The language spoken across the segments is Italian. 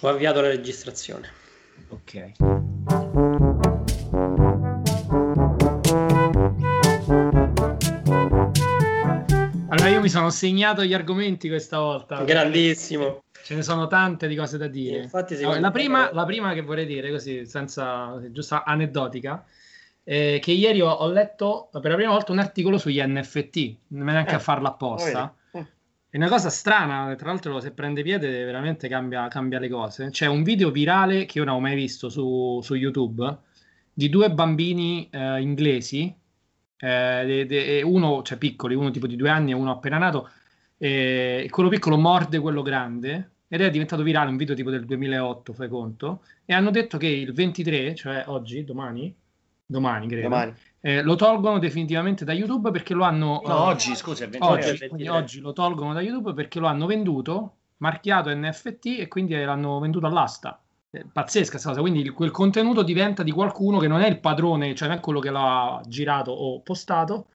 Ho avviato la registrazione. Ok. Allora io mi sono segnato gli argomenti questa volta. Grandissimo. Ce ne sono tante di cose da dire. Infatti, Allora, la, prima, la prima che vorrei dire, così, senza giusta aneddotica, è che ieri ho, ho letto per la prima volta un articolo sugli NFT, non è neanche Eh, a farlo apposta. lo È una cosa strana, tra l'altro se prende piede veramente cambia, cambia le cose. C'è un video virale che io non ho mai visto su, su YouTube di due bambini eh, inglesi, eh, de- de- uno, cioè piccoli, uno tipo di due anni e uno appena nato, e quello piccolo morde quello grande ed è diventato virale un video tipo del 2008, fai conto, e hanno detto che il 23, cioè oggi, domani, domani credo, Domani. Eh, lo tolgono definitivamente da YouTube perché lo hanno... No, eh, oggi, scusa, è il 23. oggi, il 23. quindi oggi lo tolgono da YouTube perché lo hanno venduto, marchiato NFT e quindi l'hanno venduto all'asta. È pazzesca questa cosa, quindi il- quel contenuto diventa di qualcuno che non è il padrone, cioè non è quello che l'ha girato o postato,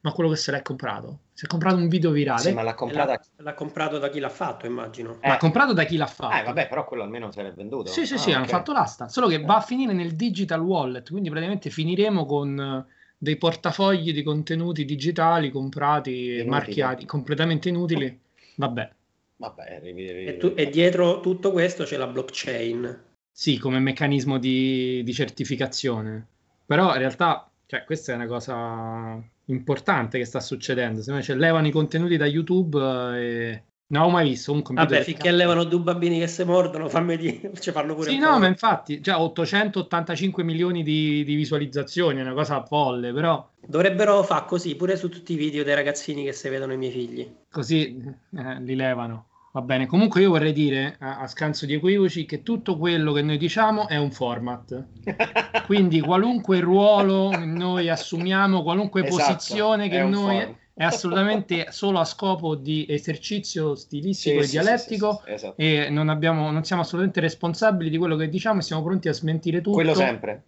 ma quello che se l'è comprato. Si è comprato un video virale, Sì, ma l'ha L'ha, comprata. l'ha comprato da chi l'ha fatto, immagino. l'ha Eh. comprato da chi l'ha fatto. Eh, vabbè, però quello almeno se l'è venduto. Sì, sì, Ah, sì, hanno ok. fatto l'asta, solo che va a finire nel digital wallet, quindi praticamente finiremo con eh, dei portafogli di contenuti digitali comprati e marchiati, completamente inutili. Vabbè, Vabbè, rivi- rivi- E, tu- e dietro tutto questo c'è la blockchain. Sì, come meccanismo di, di certificazione. Però in realtà, cioè, questa è una cosa importante che sta succedendo. Se no, cioè, levano i contenuti da YouTube eh, e... Non ho mai visto comunque Vabbè, finché cazzo. levano due bambini che si mordono, fammi dire, ci fanno pure Sì, no, ma infatti, già 885 milioni di, di visualizzazioni, è una cosa folle, però Dovrebbero fare così pure su tutti i video dei ragazzini che si vedono i miei figli. così eh, li levano. Va bene, comunque io vorrei dire, a, a scanso di equivoci, che tutto quello che noi diciamo è un format. Quindi qualunque ruolo noi assumiamo, qualunque Esatto, posizione che noi form. È assolutamente solo a scopo di esercizio stilistico Sì, e sì, dialettico sì, sì, esatto. e non, abbiamo, non siamo assolutamente responsabili di quello che diciamo e siamo pronti a smentire tutto Quello sempre.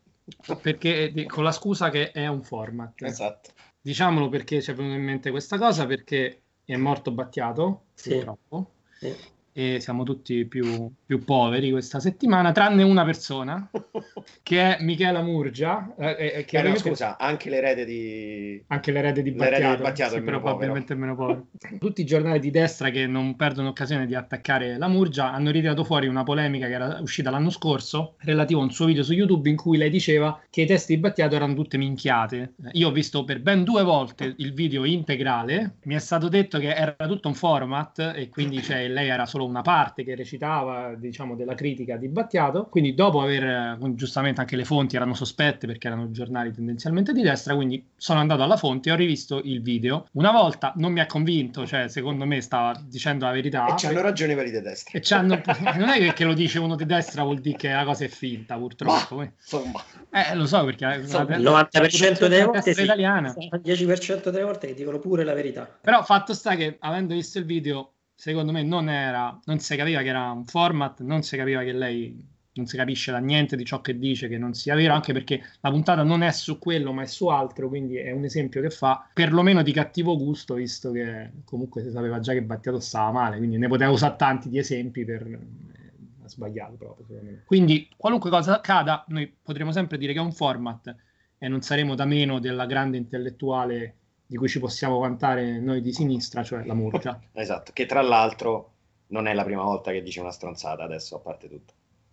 perché con la scusa che è un format. Esatto. Diciamolo perché ci è venuta in mente questa cosa perché è morto Battiato, Sì. purtroppo Sì. E siamo tutti più, più poveri questa settimana, tranne una persona che è Michela Murgia, eh, eh, che Eh, no, scusa, anche l'erede di... anche l'erede di Battiato, di Battiato sì, è meno probabilmente è meno povero. Tutti i giornali di destra che non perdono occasione di attaccare la Murgia hanno ritirato fuori una polemica che era uscita l'anno scorso relativa a un suo video su YouTube in cui lei diceva che i testi di Battiato erano tutte minchiate. Io ho visto per ben due volte il video integrale, mi è stato detto che era tutto un format e quindi cioè, lei era solo una parte che recitava, diciamo, della critica di Battiato. Quindi dopo aver, eh, giustamente anche le fonti erano sospette perché erano giornali tendenzialmente di destra, quindi sono andato alla fonte e ho rivisto il video. Una volta non mi ha convinto, cioè secondo me stava dicendo la verità. E c'hanno ragione quelli di destra. E c'hanno- non è che, che lo dice uno di destra vuol dire che la cosa è finta, purtroppo. Insomma, Eh, lo so perché Insomma, il la- 90% delle volte sì, italiana. il 10% delle volte che dicono pure la verità. Però fatto sta che avendo visto il video, secondo me non era, non si capiva che era un format, non si capiva che lei non si capisce da niente di ciò che dice che non sia vero, anche perché la puntata non è su quello, ma è su altro, quindi è un esempio che fa perlomeno di cattivo gusto, visto che comunque si sapeva già che Battiato stava male, quindi ne poteva usare tanti di esempi per eh, sbagliato proprio, secondo me. Quindi qualunque cosa accada, noi potremo sempre dire che è un format e non saremo da meno della grande intellettuale di cui ci possiamo vantare noi di sinistra, cioè la Murgia. esatto. Che tra l'altro non è la prima volta che dice una stronzata adesso, a parte tutto.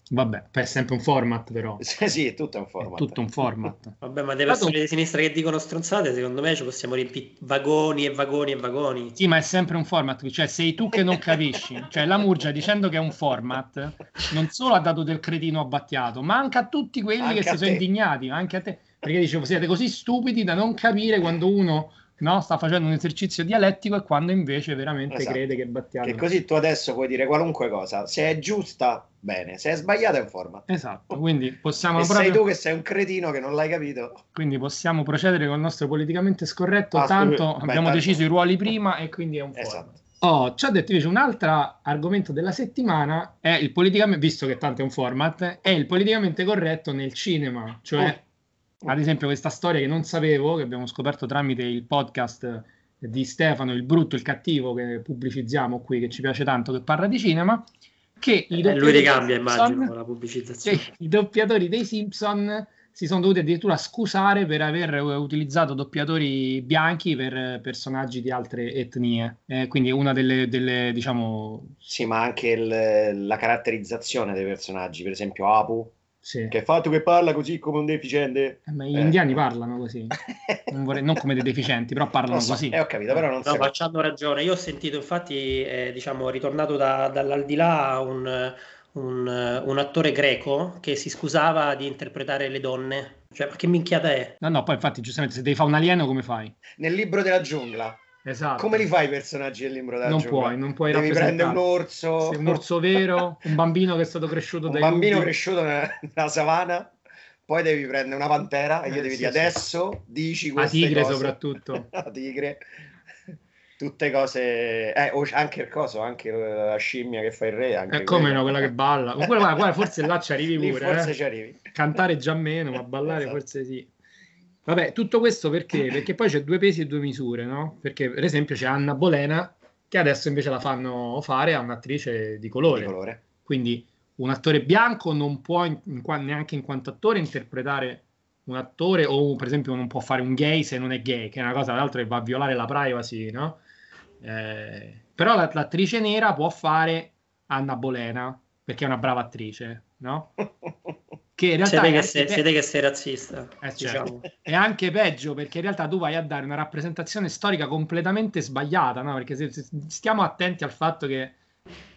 Vabbè, è sempre un format però. Sì, sì, è tutto un È format. tutto un format. Vabbè, ma delle persone di sinistra che dicono stronzate, secondo me ci possiamo riempire vagoni e vagoni e vagoni. Sì, ma è sempre un format, cioè sei tu che non capisci. Cioè la Murgia dicendo che è un format non solo ha dato del cretino a Battiato, ma anche a tutti quelli Anche che si sono te. indignati, anche a te. Perché dicevo, siete così stupidi da non capire quando uno no, sta facendo un esercizio dialettico e quando invece veramente Esatto. crede che Battiato... Che così tu adesso puoi dire qualunque cosa. Se è giusta, bene. Se è sbagliata, è un format. Esatto, quindi possiamo E proprio... sei tu che sei un cretino che non l'hai capito. Quindi possiamo procedere con il nostro politicamente scorretto, Ah, tanto beh, abbiamo tanto- deciso i ruoli prima e quindi è un format. Esatto. Oh, ci ha detto invece un altro argomento della settimana è il politicamente, visto che tanto è un format, è il politicamente corretto nel cinema, cioè Oh. Ad esempio questa storia che non sapevo, che abbiamo scoperto tramite il podcast di Stefano, il brutto, il cattivo che pubblicizziamo qui, che ci piace tanto, che parla di cinema, che i Eh, lui ricambia, Simpson- immagino, con la pubblicizzazione. che i doppiatori dei Simpson si sono dovuti addirittura scusare per aver utilizzato doppiatori bianchi per personaggi di altre etnie. Eh, quindi una delle, delle, diciamo, Sì, ma anche il- la caratterizzazione dei personaggi, per esempio Apu, sì. che è fatto che parla così come un deficiente. Eh, ma gli Eh. indiani parlano così, non, vorrei- non come dei deficienti, però parlano so, così. eh, ho capito, però non No, ma c'hanno ragione. Io ho sentito, infatti, eh, diciamo, ritornato da- dall'aldilà un, un, un attore greco che si scusava di interpretare le donne. Cioè, ma che minchiata è? No, no, poi infatti, giustamente, se devi fare un alieno, come fai? Nel libro della giungla, Esatto. come li fai i personaggi del libro della Non puoi, non puoi Devi prendere un orso, Sì, un orso vero, un bambino che è stato cresciuto un dai bambino lupi. cresciuto nella, nella savana, poi devi prendere una pantera e gli Eh, devi sì, dire sì. adesso dici La queste tigre cose. soprattutto. La tigre. Tutte cose... Eh, anche il coso, anche la scimmia che fa il re. Anche Eh, come quella. no, quella che balla. Quella, guarda, forse là ci arrivi Lì pure. forse eh. ci arrivi. Cantare già meno, ma ballare Esatto. forse sì. Vabbè, tutto questo perché? Perché poi c'è due pesi e due misure, no? Perché per esempio c'è Anna Bolena che adesso invece la fanno fare a un'attrice di colore. Di colore. Quindi un attore bianco non può in- in neanche in quanto attore interpretare un attore o per esempio non può fare un gay se non è gay, che è una cosa tra l'altro che va a violare la privacy, no? Eh, però la- l'attrice nera può fare Anna Bolena perché è una brava attrice, no? Che in realtà Siete che, sei, pe- siete che sei razzista, Eh, diciamo. è anche peggio perché in realtà tu vai a dare una rappresentazione storica completamente sbagliata, no? Perché se, se stiamo attenti al fatto che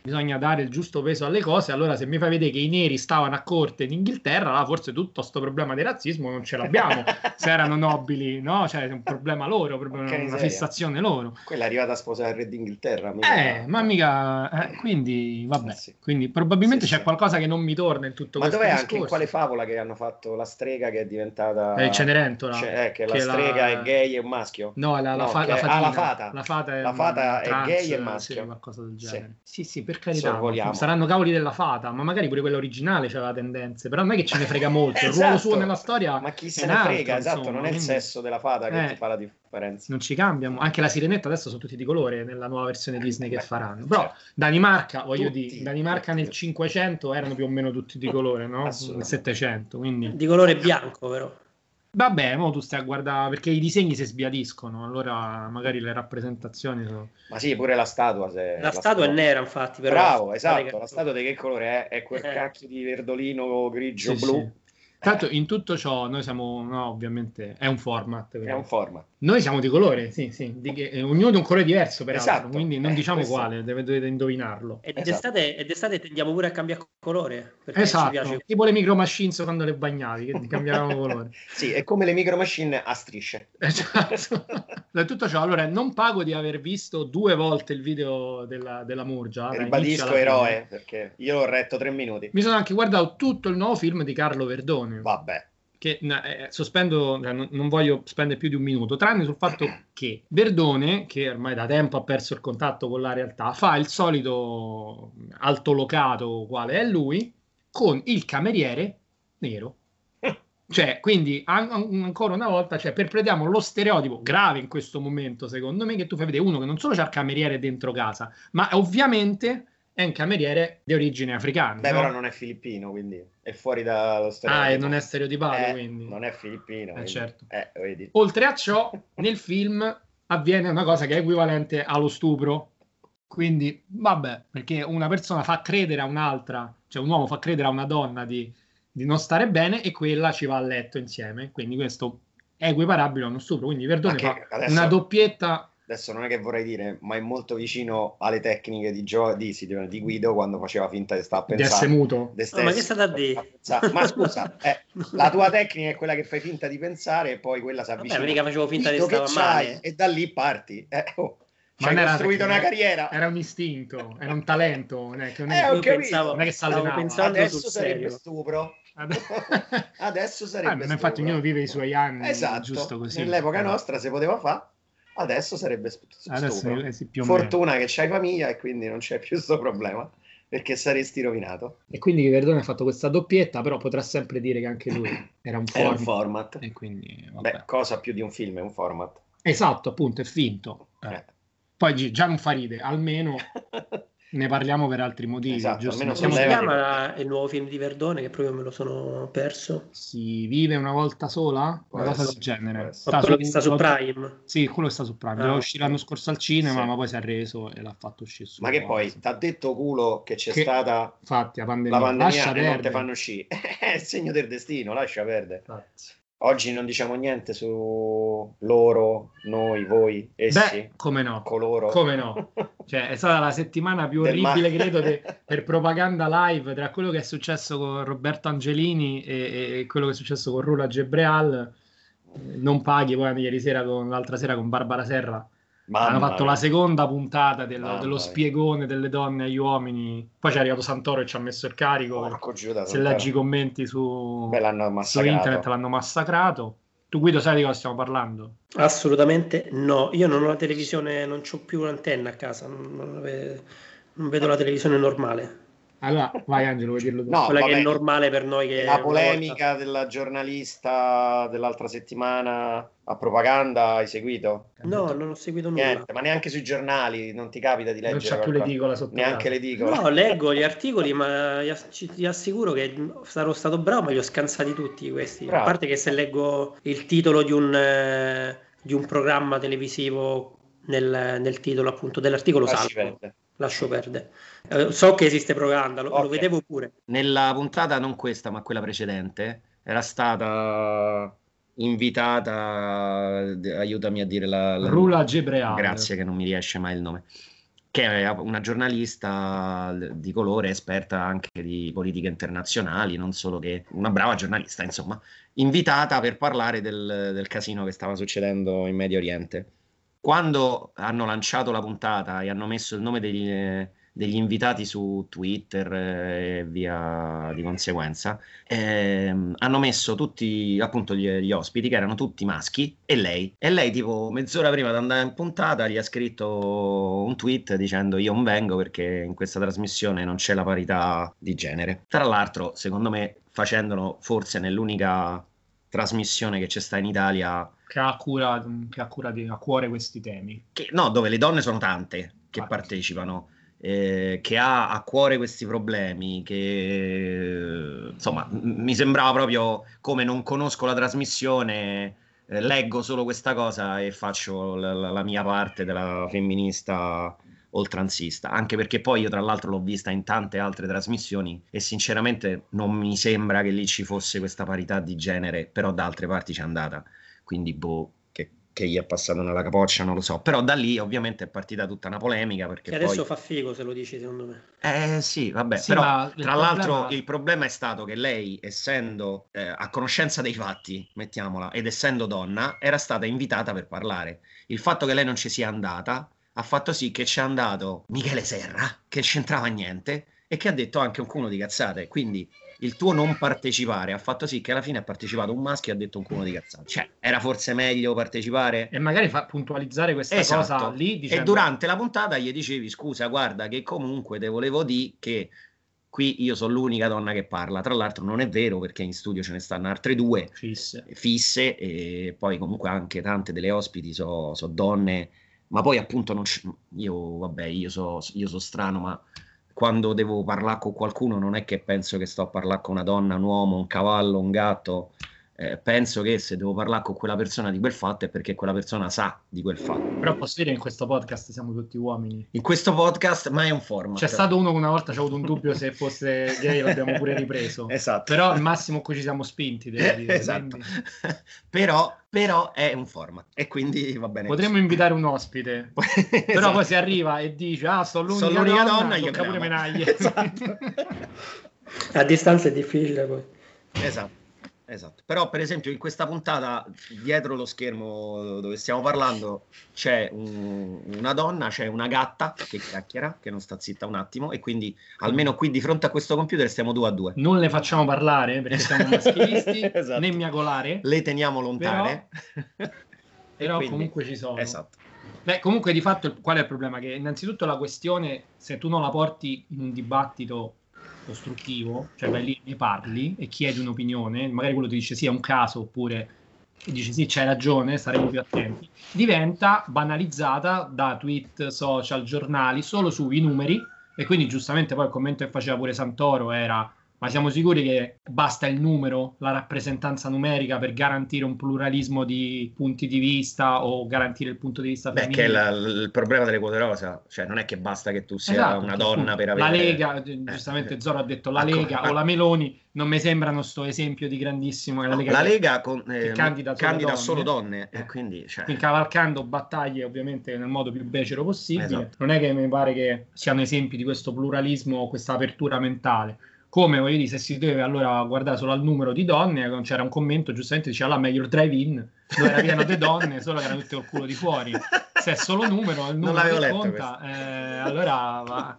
bisogna dare il giusto peso alle cose, allora se mi fai vedere che i neri stavano a corte in Inghilterra, allora forse tutto questo problema di razzismo non ce l'abbiamo, se erano nobili, no? Cioè è un problema loro, proprio una miseria. fissazione loro. Quella è arrivata a sposare il re d'Inghilterra. mica- Eh, ma mica... eh, quindi, vabbè. Eh sì. Quindi probabilmente Sì, c'è sì. qualcosa che non mi torna in tutto Ma questo dov'è anche in discorso. quale favola che hanno fatto la strega che è diventata... Eh, Cenerentola. Cioè, eh, che la Che la- strega è gay e un maschio? No, la, la, No, fa- che- la ah, la fata. La fata è, La fata è trans, gay e sì, maschio. qualcosa del Sì. genere. Sì, sì, per carità. Saranno cavoli della fata, ma magari pure quella originale c'aveva tendenze. Però non è che ce ne frega molto. Il Esatto. ruolo suo nella storia Ma chi se ne altro, frega, esatto, insomma, non è il sesso della fata che Eh. ti fa la differenza. Non ci cambiamo. Anche la sirenetta adesso sono tutti di colore nella nuova versione Disney che faranno. Però certo. Danimarca, voglio Tutti, dire, Danimarca tutti. nel 500 erano più o meno tutti di colore, no? Nel Assolutamente. 700, quindi... Di colore bianco, però. Vabbè, mo tu stai a guardare perché i disegni si sbiadiscono, allora magari le rappresentazioni sono... Ma sì, pure la statua. Se, La statua è nera, infatti, però. Bravo, esatto. La statua di che colore è? È quel Eh. cacchio di verdolino grigio Sì, blu. sì. Tanto in tutto ciò noi siamo, no, ovviamente, è un format. È però. un format. Noi siamo di colore, sì, sì, di che- eh, ognuno di un colore diverso peraltro, Esatto. quindi non Eh, diciamo questo- quale, deve- dovete indovinarlo. Ed Esatto. d'estate, ed d'estate tendiamo pure a cambiare colore. Perché ci Esatto, piace. tipo le micro machines quando le bagnavi, che ti cambiavano colore. Sì, è come le micro machine a strisce. Esatto. Da tutto ciò, allora non pago di aver visto due volte il video della, della Murgia. Ribadisco eroe, perché io l'ho retto tre minuti. Mi sono anche guardato tutto il nuovo film di Carlo Verdone. Vabbè. che na- eh, sospendo, eh, non, non voglio spendere più di un minuto, tranne sul fatto che Verdone, che ormai da tempo ha perso il contatto con la realtà, fa il solito altolocato quale è lui, con il cameriere nero. Cioè, quindi an- ancora una volta, cioè, perpetriamo lo stereotipo grave in questo momento, secondo me, che tu fai vedere uno che non solo c'ha il cameriere dentro casa, ma ovviamente è un cameriere di origine africana. Beh, no? però non è filippino, quindi è fuori dallo Ah, stereotipo. e non è stereotipato, Eh, quindi. Non è filippino. Eh, quindi- certo. Eh. Oltre a ciò, nel film avviene una cosa che è equivalente allo stupro. Quindi, vabbè, perché una persona fa credere a un'altra, cioè un uomo fa credere a una donna di, di non stare bene e quella ci va a letto insieme. Quindi questo è equiparabile a uno stupro. Quindi Verdone fa adesso- una doppietta. Adesso non è che vorrei dire, ma è molto vicino alle tecniche di, Gio- di, sì, di Guido quando faceva finta di stare a di essere pensare. muto. de No, ma che stesso. state a dire? Ma scusa, eh, la tua tecnica è quella che fai finta di pensare e poi quella si Vabbè, avvicina. mica facevo finta di Guido, che stare c'hai? male. E da lì parti. Eh, oh, Ma ci hai non era costruito una carriera. Era un istinto, era un talento. Non è che non Eh, è- capito. pensavo, Non è che stavo s'allenava. pensando Adesso sul sarebbe serio. stupro. Adesso Eh, sarebbe ma infatti ognuno vive i suoi anni, Esatto. giusto così. Nell'epoca Eh. nostra si poteva fare, adesso sarebbe st- Adesso stupro. eh, sì, più o meno. Fortuna che c'hai famiglia e quindi non c'è più questo problema perché saresti rovinato. E quindi Verdone ha fatto questa doppietta, però potrà sempre dire che anche lui era un Era un format. format. E quindi, vabbè. Beh, cosa più di un film è un format. Esatto, appunto, è finto. Eh. Eh. Poi gi- già non fa ride, almeno ne parliamo per altri motivi. Esatto, giusto? almeno Come Non si siamo- di- chiama il nuovo film di Verdone che proprio me lo sono perso? Si vive una volta sola? Può Una cosa del genere. Ma quello che sta su Prime. Sì, quello che sta su Prime. Ah, Doveva uscire l'anno scorso al cinema, Sì. ma poi si è reso e l'ha fatto uscire su Ma che poi, ti ha detto culo che c'è Che- stata Infatti, la pandemia, la pandemia lascia e non ti perdere. fanno uscire? È il segno del destino, lascia perdere. Infatti. Oggi non diciamo niente su loro, noi, voi, essi, Beh, come no? coloro. Come no? Cioè, è stata la settimana più orribile, ma- credo, de- per propaganda live tra quello che è successo con Roberto Angelini e, e quello che è successo con Rula Gebreal. Non paghi poi ieri sera con l'altra sera con Barbara Serra. Mamma Hanno fatto mia. la seconda puntata dello mia. spiegone delle donne agli uomini. Poi c'è arrivato Santoro e ci ha messo il carico. Porco Giuda, Se Santoro. leggi i commenti su, su massacrato. internet l'hanno massacrato. Tu Guido sai di cosa stiamo parlando? Assolutamente no. Io non ho la televisione, non ho più un'antenna a casa, non, non ave- non vedo la televisione normale. Allora, vai Angelo, vuoi dirlo tu? No, Quella che vabbè. è normale per noi che La polemica della giornalista dell'altra settimana a propaganda hai seguito? volta- No, non ho seguito nulla. Niente, ma neanche sui giornali non ti capita di non leggere c'ha più qualcosa? l'edicola sotto Neanche l'edicola. No, leggo gli articoli, ma ti assicuro che sarò stato bravo, ma li ho scansati tutti questi. Bravo. A parte che se leggo il titolo di un, eh, di un programma televisivo nel, nel titolo appunto dell'articolo Lasci salvo. Lascio perdere. Eh, so che esiste propaganda, lo, lo Ok. vedevo pure. Nella puntata, non questa, ma quella precedente, era stata invitata, aiutami a dire la, la- Rula Gebreal. Grazie che non mi riesce mai il nome. Che è una giornalista di colore, esperta anche di politiche internazionali, non solo che una brava giornalista, insomma, invitata per parlare del, del casino che stava succedendo in Medio Oriente. Quando hanno lanciato la puntata e hanno messo il nome degli, degli invitati su Twitter eh, e via di conseguenza, ehm, hanno messo tutti appunto gli, gli ospiti che erano tutti maschi e lei. E lei, tipo mezz'ora prima di andare in puntata, gli ha scritto un tweet dicendo: Io non vengo perché in questa trasmissione non c'è la parità di genere. Tra l'altro, secondo me, facendolo forse nell'unica trasmissione che c'è sta in Italia Che ha, cura, che ha cura di- a cuore questi temi. che, no, dove le donne sono tante che Infatti. partecipano, eh, che ha a cuore questi problemi, che insomma m- mi sembrava proprio come non conosco la trasmissione, eh, leggo solo questa cosa e faccio la, la- la mia parte della femminista oltranzista, anche perché poi io tra l'altro l'ho vista in tante altre trasmissioni e sinceramente non mi sembra che lì ci fosse questa parità di genere, però da altre parti c'è andata quindi boh, che, che gli è passato nella capoccia, non lo so. Però da lì ovviamente è partita tutta una polemica perché Che adesso poi... fa figo se lo dici, secondo me. Eh sì, vabbè, Sì, però ma il tra l'altro problema- il problema è stato che lei, essendo eh, a conoscenza dei fatti, mettiamola, ed essendo donna, era stata invitata per parlare. Il fatto che lei non ci sia andata ha fatto sì che c'è andato Michele Serra, che c'entrava niente, e che ha detto anche un culo di cazzate. Quindi il tuo non partecipare ha fatto sì che alla fine ha partecipato un maschio e ha detto un culo di cazzate. Cioè, era forse meglio partecipare? E magari fa puntualizzare questa cosa Esatto. lì E dicendo... durante la puntata gli dicevi: Scusa, guarda, che comunque te volevo dire che qui io sono l'unica donna che parla. Tra l'altro, non è vero perché in studio ce ne stanno altre due Fisse. fisse, e poi comunque anche tante delle ospiti sono donne. Ma poi, appunto, non c- io, vabbè, io so, io so strano, ma quando devo parlare con qualcuno non è che penso che sto a parlare con una donna, un uomo, un cavallo, un gatto. Eh, penso che se devo parlare con quella persona di quel fatto è perché quella persona sa di quel fatto. Però posso dire che in questo podcast siamo tutti uomini. In questo podcast, ma è un format. C'è stato uno che una volta ci ha avuto un dubbio se fosse gay, l'abbiamo pure ripreso. Esatto. Però il massimo cui ci siamo spinti, devo dire. esatto. quindi però, però è un format e quindi va bene. Potremmo invitare un ospite. così. Però Esatto. poi si arriva e dice, ah, sono l'unica, Sono l'unica donna, donna, io pure menaglie. Esatto. A distanza è difficile poi. esatto. Esatto, però per esempio in questa puntata dietro lo schermo dove stiamo parlando c'è un- una donna, c'è una gatta che chiacchiera, che non sta zitta un attimo e quindi almeno qui di fronte a questo computer stiamo due a due. Non le facciamo parlare perché siamo maschilisti, Esatto. né miagolare, Le teniamo lontane. E però quindi- comunque ci sono. Esatto. Beh, comunque di fatto qual è il problema? Che innanzitutto la questione, se tu non la porti in un dibattito costruttivo, cioè vai lì e ne parli e chiedi un'opinione, magari quello ti dice sì, è un caso, oppure ti dice sì, c'hai ragione, staremo più attenti, diventa banalizzata da tweet, social, giornali, solo sui numeri E quindi giustamente poi il commento che faceva pure Santoro era ma siamo sicuri che basta il numero, la rappresentanza numerica per garantire un pluralismo di punti di vista o garantire il punto di vista Beh, femminile? che è la- il problema delle quote rosa, cioè non è che basta che tu sia Esatto, una donna per avere... La Lega, gi- giustamente eh, Zoro ha detto la ecco, Lega ma- o la Meloni, non mi sembrano sto esempio di grandissimo. La che- Lega, con- eh, candida candida, solo solo donne. donne, e quindi... Cioè, quindi cavalcando battaglie ovviamente nel modo più becero possibile. Esatto. Non è che mi pare che siano esempi di questo pluralismo o questa apertura mentale. Come voglio dire, se si deve allora guardare solo al numero di donne, c'era un commento giustamente diceva la meglio il drive-in, dove era pieno di donne, solo che erano tutte col culo di fuori. Se è solo numero, il numero che conta, eh, allora va,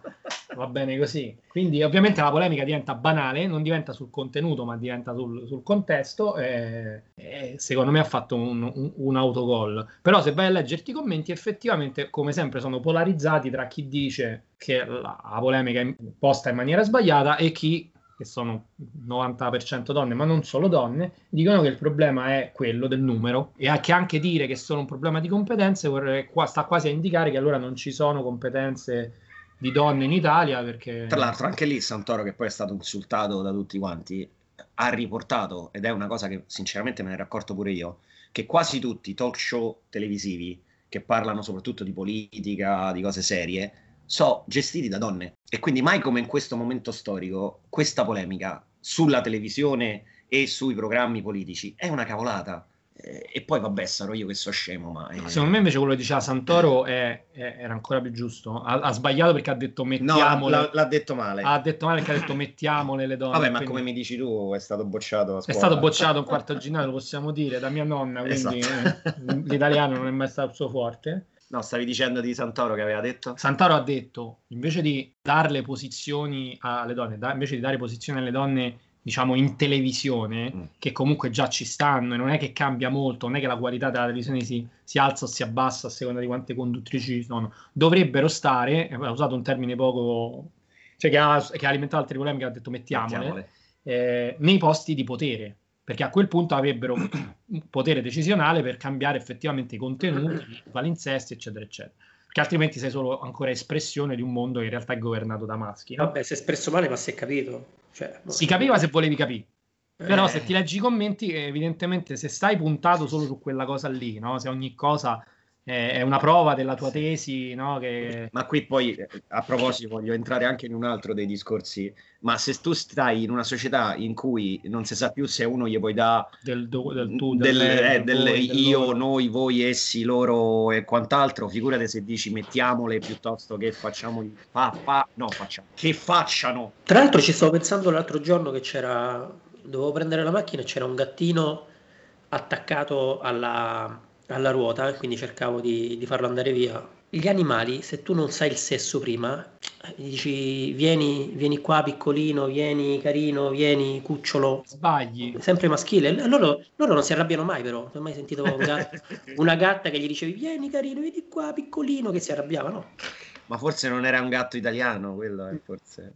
va bene così. Quindi ovviamente la polemica diventa banale, non diventa sul contenuto, ma diventa sul, sul contesto. E, e secondo me ha fatto un, un, un autogol. Però se vai a leggerti i commenti, effettivamente, come sempre, sono polarizzati tra chi dice che la, la polemica è posta in maniera sbagliata e chi che sono 90% donne, ma non solo donne, dicono che il problema è quello del numero e che anche dire che è solo un problema di competenze vorrei- sta quasi a indicare che allora non ci sono competenze di donne in Italia perché Tra l'altro, anche lì Santoro, che poi è stato insultato da tutti quanti, ha riportato, ed è una cosa che sinceramente me ne ero accorto pure io, che quasi tutti i talk show televisivi che parlano soprattutto di politica, di cose serie, sono gestiti da donne. E quindi mai come in questo momento storico, questa polemica sulla televisione e sui programmi politici è una cavolata. Eh, E poi vabbè, sarò io che so scemo, ma... eh, secondo me invece quello che diceva Santoro è- è- era ancora più giusto ha, ha sbagliato perché ha detto No, mettiamole l'ha, l'ha detto male. ha detto male perché ha detto mettiamole le donne Vabbè, ma quindi come mi dici tu, è stato bocciato è stato bocciato un quarto originale lo possiamo dire da mia nonna quindi Esatto. eh, l'italiano non è mai stato suo forte No, stavi dicendo di Santoro che aveva detto? Santoro ha detto invece di darle posizioni alle donne, da- invece di dare posizioni alle donne, diciamo in televisione, Mm. che comunque già ci stanno, e non è che cambia molto, non è che la qualità della televisione si, si alza o si abbassa a seconda di quante conduttrici ci sono, dovrebbero stare, e ha usato un termine poco, cioè che ha, che ha alimentato altre polemiche, ha detto mettiamole, Mettiamole. eh, nei posti di potere, perché a quel punto avrebbero un potere decisionale per cambiare effettivamente i contenuti, i palinsesti, eccetera, eccetera. Perché altrimenti sei solo ancora espressione di un mondo che in realtà è governato da maschi. no? Vabbè, si è espresso male, ma si è capito. Cioè, Si capiva se volevi capire. Però Eh, se ti leggi i commenti, evidentemente se stai puntato solo su quella cosa lì, no? se ogni cosa è, una prova della tua tesi, no? che... Ma qui poi, a proposito, voglio entrare anche in un altro dei discorsi. Ma se tu stai in una società in cui non si sa più se uno gli puoi dare del, do- del tu, del, del, eh, del del voi, io, loro. noi, voi, essi, loro e quant'altro, figurate se dici mettiamole piuttosto che facciamo fa, fa, no, facciamo, che facciano. Tra l'altro ci stavo pensando l'altro giorno che c'era, dovevo prendere la macchina e c'era un gattino attaccato alla, alla ruota, e quindi cercavo di, di farlo andare via. Gli animali, se tu non sai il sesso prima, gli dici vieni, vieni qua piccolino, vieni carino, vieni cucciolo, Sbagli. sempre maschile. Loro, loro non si arrabbiano mai però, non ho mai sentito un gatto- una gatta che gli dicevi vieni carino, vieni qua piccolino, che si arrabbiava, no? Ma forse non era un gatto italiano, quello è forse.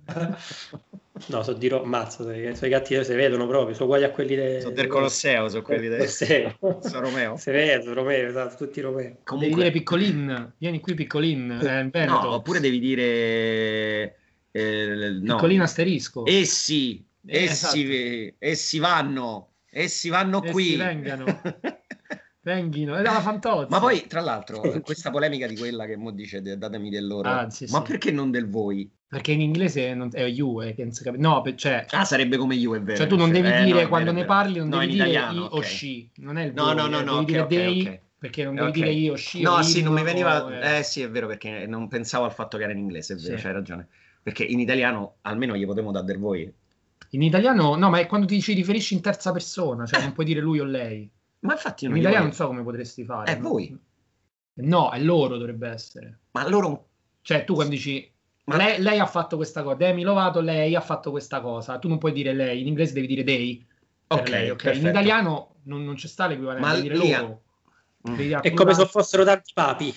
No, so dirò, mazzo, i suoi gatti si vedono proprio, sono uguali a quelli de- Sono del Colosseo, sono quelli del Colosseo. San Romeo. Si vedono, Romeo, esatto, tutti Romeo. Devi Comunque, dire piccolin, vieni qui piccolin, Veneto. no, oppure devi dire eh, no. Piccolin asterisco. Essi, Eh, essi, essi vanno, essi vanno Essi qui. vengano. Venghino, è dalla Fantozzi. Ma poi, tra l'altro, questa polemica di quella che mo dice datemi del loro, Ah, sì, ma sì. perché non del voi? Perché in inglese non- è you, eh, che non si capisce. No, per- cioè, Ah, sarebbe come io, è vero. cioè tu non devi Eh, no, dire è quando vero, ne parli, non No, devi dire italiano, i o ok. she, non è il No, voi, no, no, eh, no, devi ok, dire ok, they, ok. perché non devi Ok. dire io o she. No, o sì, non mi o- veniva... eh. Eh sì, è vero, perché non pensavo al fatto che era in inglese, è vero, Sì. c'hai ragione. Perché in italiano almeno gli potevo dare del voi. In italiano, no, ma è quando ti ci riferisci in terza persona, cioè non puoi dire lui o lei. Ma infatti In non italiano voglio- non so come potresti fare. È voi. No, è loro dovrebbe essere. Ma loro... Cioè tu quando dici Ma- lei, lei ha fatto questa cosa, Demi Lovato, lei ha fatto questa cosa, tu non puoi dire lei, in inglese devi dire they. per Ok, lei, ok? In perfetto. italiano non, non c'è sta l'equivalente, Ma devi dire lì- loro. Mm. Devi dire È come se fossero tanti papi,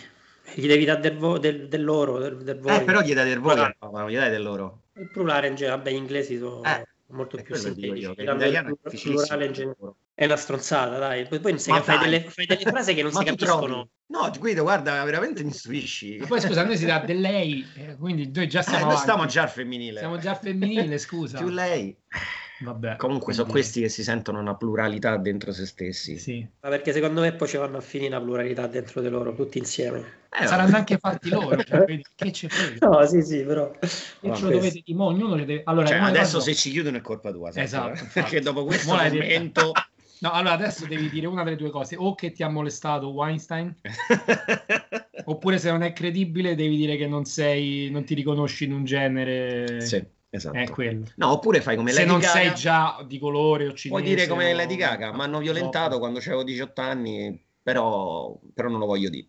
gli devi dare del, vo- del- del loro, del, del voi. Eh, però gli dai del voi, no, non gli dai del loro. Il plurale in genere, vabbè, gli inglesi sono... Eh, molto E più che tirando l'italiano è plurale in generale. È una stronzata, dai. Poi poi fai, dai. delle, fai delle frasi che non si capiscono. No, Guido, guarda, veramente mi stupisci. E poi scusa, noi si dà del lei, eh, quindi noi già Eh, siamo noi avanti. stiamo già al femminile. Siamo già al femminile, scusa. Più lei. Vabbè. Comunque sono quindi- questi che si sentono una pluralità dentro se stessi. Sì. Ma perché secondo me poi ci vanno a finire la pluralità dentro di loro, tutti insieme. Eh, Saranno vabbè. anche fatti loro, cioè, che frega. No, sì, sì, però. Ce lo dovete tipo, ognuno deve... Allora, Cioè, adesso faccio- se ci chiudono è colpa tua. sai, Esatto, infatti. Perché dopo questo Mo commento... No, allora adesso devi dire una delle due cose, o che ti ha molestato Weinstein, oppure se non è credibile devi dire che non sei, non ti riconosci in un genere... sì, esatto. È quello. No, oppure fai come Se Lady non Gaga. sei già di colore o cinese... Puoi dire come o- Lady Gaga, mi hanno violentato Troppo. quando avevo 18 anni, però, però non lo voglio dire.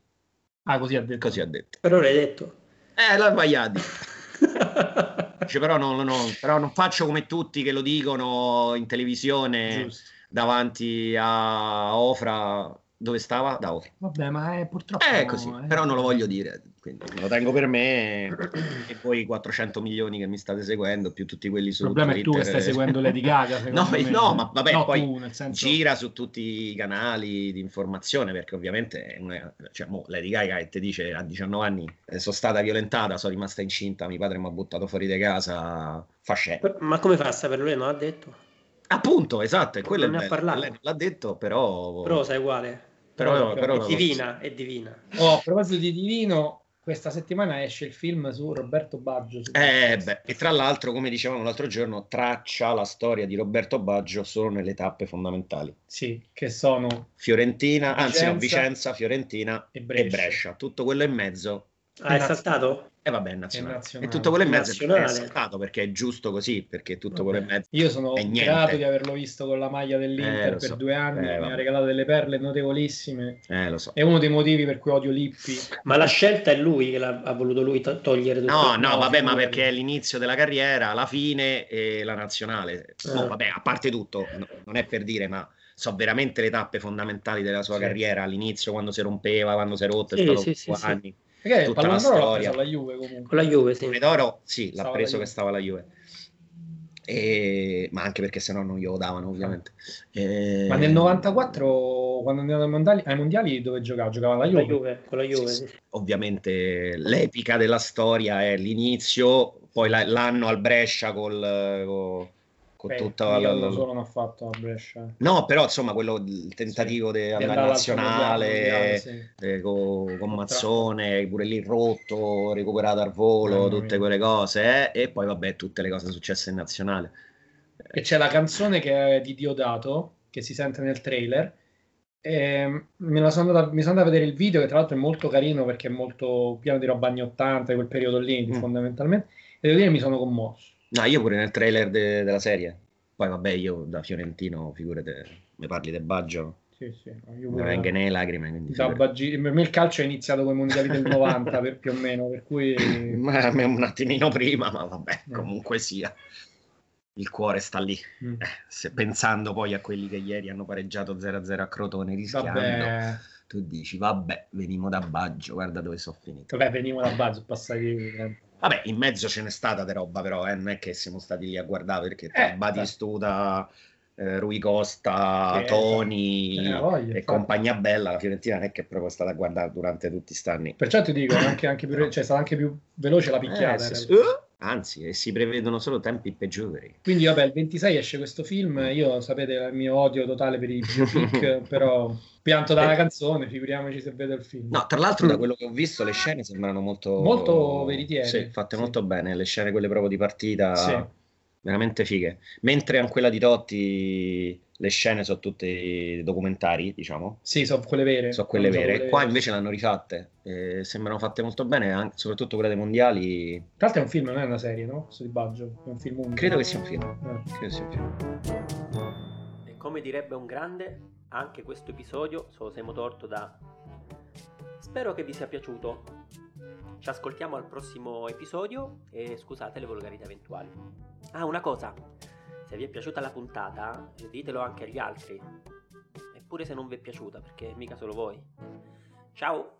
Ah, così ha detto. Così ha detto. Però l'hai detto. Eh, l'ha sbagliato. Dice, però, non, non- però non faccio come tutti che lo dicono in televisione Giusto. davanti a Ofra. Dove stava? Da Ofra. Vabbè, ma è purtroppo... Eh, così, eh. però non lo voglio dire, quindi lo tengo per me e poi i 400 milioni che mi state seguendo, più tutti quelli Il su problema è tu che Twitter. stai seguendo Lady Gaga, No, me. no, ma vabbè, No, poi tu, senso... gira su tutti i canali di informazione perché ovviamente cioè, mo, Lady Gaga che ti dice a 19 anni eh, sono stata violentata, sono rimasta incinta, mio padre mi ha buttato fuori di casa, fa scena. Ma come fa a saperlo? Lei non ha detto. Appunto, esatto, e quello Non è ne ha bello, parlato. lei non l'ha detto, però... Però sai uguale. Però- però- è divina, è divina. Oh, a proposito di Divino, questa settimana esce il film su Roberto Baggio. su- Eh, beh, e tra l'altro, come dicevamo l'altro giorno, traccia la storia di Roberto Baggio solo nelle tappe fondamentali. Sì, che sono Fiorentina, anzi no, Vicenza Vicenza, Fiorentina e e Brescia. Brescia. Tutto quello in mezzo Ah, è Nazionale. saltato? E vabbè, è nazionale. È nazionale. E tutto quello in mezzo è Nazionale. saltato perché è giusto così, perché tutto quello in Vabbè. mezzo. Io sono è grato di averlo visto con la maglia dell'Inter Eh, per so. due anni, Eh, mi vabbè. ha regalato delle perle notevolissime. Eh, lo so. È uno dei motivi per cui odio Lippi. Ma la scelta è lui che l'ha, ha voluto lui to- togliere tutto. No, no, no, vabbè, ma perché è l'inizio della carriera, la fine e la nazionale. Mo, Eh. vabbè, a parte tutto, no, non è per dire, ma so veramente le tappe fondamentali della sua Sì. carriera, all'inizio quando si rompeva, quando si è rotto, è Sì, stato sì, sì, due sì. Perché il Tutta pallone la d'oro l'ha storia. preso la Juve comunque. Con la Juve, sì. D'oro, sì, l'ha Stava preso Juve. che stava la Juve. E- Ma anche perché sennò non glielo davano, ovviamente. E- Ma nel 94, quando andiamo ai mondiali, ai mondiali dove giocava? Giocava la Con la Juve. Juve, con la Juve, Sì, sì. Ovviamente l'epica della storia è l'inizio, poi la- l'anno al Brescia col, co- con Beh, tutta la, la- non solo non ha fatto a Brescia. No, però insomma quello, il tentativo in all'altro nazionale mondiale, sì. eh, co- con, Mazzone, pure lì rotto, recuperato al volo, tutte quelle cose, eh, e poi vabbè tutte le cose successe in nazionale. E c'è la canzone che è di Diodato, che si sente nel trailer. E me la sono andata, mi sono andato a vedere il video, che tra l'altro è molto carino perché è molto pieno di roba anni 80, di quel periodo lì, Mm. fondamentalmente. E devo dire, mi sono commosso. No, io pure nel trailer de- della serie. Poi vabbè, io da fiorentino, figurate, mi parli del Baggio, Sì, sì. io pure- vengono le lacrime, quindi da. Baggi- per me il calcio è iniziato con i mondiali del 90 per, più o meno, per cui Ma un attimino prima, ma vabbè, Mm. comunque sia. Il cuore sta lì. Mm. Eh, se- pensando poi a quelli che ieri hanno pareggiato 0-0 a Crotone rischiando, vabbè, tu dici, vabbè, venimo da Baggio, guarda dove sono finito. vabbè, venivo da Baggio, passati Vabbè, in mezzo ce n'è stata di roba, però, eh, non è che siamo stati lì a guardare perché tra Eh, Batistuta, eh, Rui Costa, Sì, Toni eh, voglia, e infatti. compagnia bella, la Fiorentina non è che è proprio stata a guardare durante tutti questi anni. Perciò ti dico, anche, anche più, cioè, è stata anche più veloce la picchiata. Eh, in sì, realtà. Anzi, e si prevedono solo tempi peggiori. Quindi, vabbè, il 26 esce questo film. Io sapete il mio odio totale per i biopic, però pianto dalla Eh. canzone, figuriamoci se vedo il film. No, tra l'altro, da quello che ho visto, le scene sembrano molto, Molto veritiere. Sì, fatte Sì. molto bene. Le scene, quelle proprio di partita, Sì. veramente fighe. Mentre in quella di Totti, le scene sono tutte documentari, diciamo. Sì, sono quelle vere. sono quelle vere. quelle- Qua invece l'hanno rifatte. eh, sembrano fatte molto bene, anche- soprattutto quelle dei mondiali. Tra l'altro è un film, non è una serie, no? Questo di Baggio. È un film unico. Credo che sia un film. Eh. Credo sia un film. E come direbbe un grande, anche questo episodio se lo siamo torto da... Spero che vi sia piaciuto. Ci ascoltiamo al prossimo episodio e scusate le volgarità eventuali. Ah, una cosa. Se vi è piaciuta la puntata, ditelo anche agli altri. Eppure se non vi è piaciuta, perché mica solo voi. Ciao!